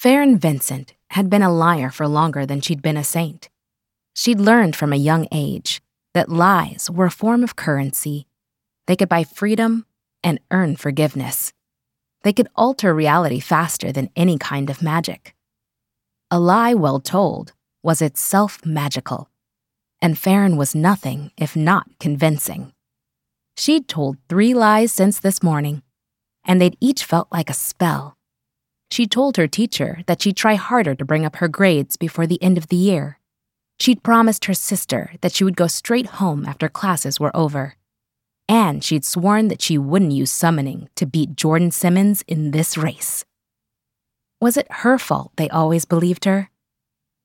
Faron Vincent had been a liar for longer than she'd been a saint. She'd learned from a young age that lies were a form of currency. They could buy freedom and earn forgiveness. They could alter reality faster than any kind of magic. A lie well told was itself magical, and Faron was nothing if not convincing. She'd told three lies since this morning, and they'd each felt like a spell. She told her teacher that she'd try harder to bring up her grades before the end of the year. She'd promised her sister that she would go straight home after classes were over. And she'd sworn that she wouldn't use summoning to beat Jordan Simmons in this race. Was it her fault they always believed her?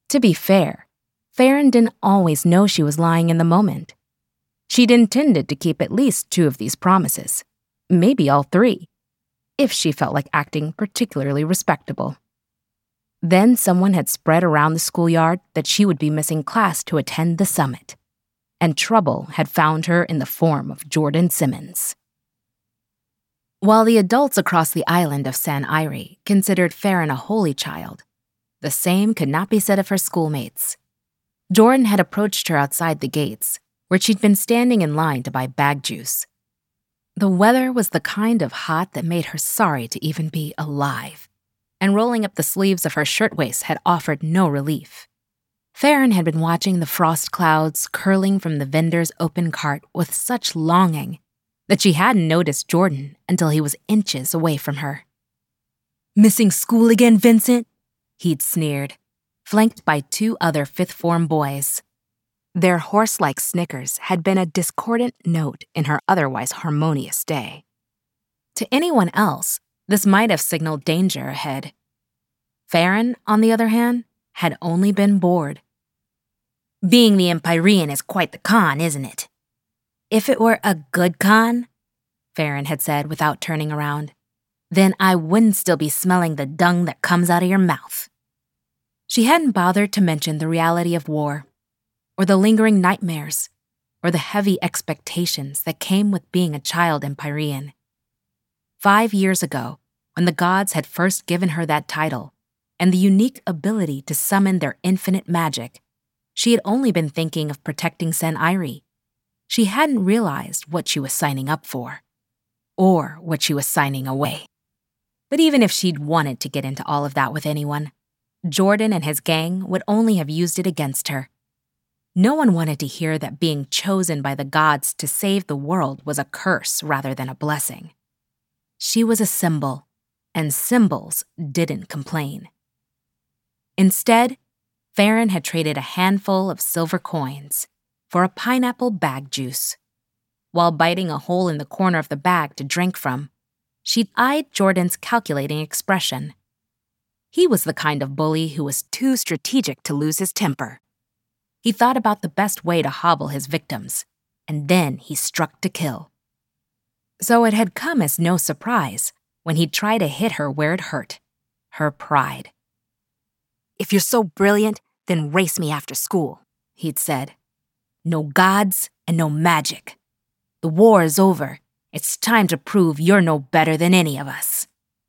To be fair, Faron didn't always know she was lying in the moment. She'd intended to keep at least two of these promises, maybe all three, if she felt like acting particularly respectable. Then someone had spread around the schoolyard that she would be missing class to attend the summit, and trouble had found her in the form of Jordan Simmons. While the adults across the island of San Irie considered Faron a holy child, the same could not be said of her schoolmates. Jordan had approached her outside the gates, where she'd been standing in line to buy bag juice. The weather was the kind of hot that made her sorry to even be alive, and rolling up the sleeves of her shirtwaist had offered no relief. Faron had been watching the frost clouds curling from the vendor's open cart with such longing that she hadn't noticed Jordan until he was inches away from her. Missing school again, Vincent? He'd sneered, flanked by two other fifth form boys. Their horse like snickers had been a discordant note in her otherwise harmonious day. To anyone else, this might have signaled danger ahead. Faron, on the other hand, had only been bored. Being the Empyrean is quite the con, isn't it? If it were a good con, Faron had said without turning around, then I wouldn't still be smelling the dung that comes out of your mouth. She hadn't bothered to mention the reality of war or the lingering nightmares, or the heavy expectations that came with being a child Empyrean. Five years ago, when the gods had first given her that title and the unique ability to summon their infinite magic, she had only been thinking of protecting San Irie. She hadn't realized what she was signing up for, or what she was signing away. But even if she'd wanted to get into all of that with anyone, Jordan and his gang would only have used it against her. No one wanted to hear that being chosen by the gods to save the world was a curse rather than a blessing. She was a symbol, and symbols didn't complain. Instead, Faron had traded a handful of silver coins for a pineapple bag juice. While biting a hole in the corner of the bag to drink from, she'd eyed Jordan's calculating expression. He was the kind of bully who was too strategic to lose his temper. He thought about the best way to hobble his victims, and then he struck to kill. So it had come as no surprise when he'd try to hit her where it hurt her pride. If you're so brilliant, then race me after school, he'd said. No gods and no magic. The war is over. It's time to prove you're no better than any of us.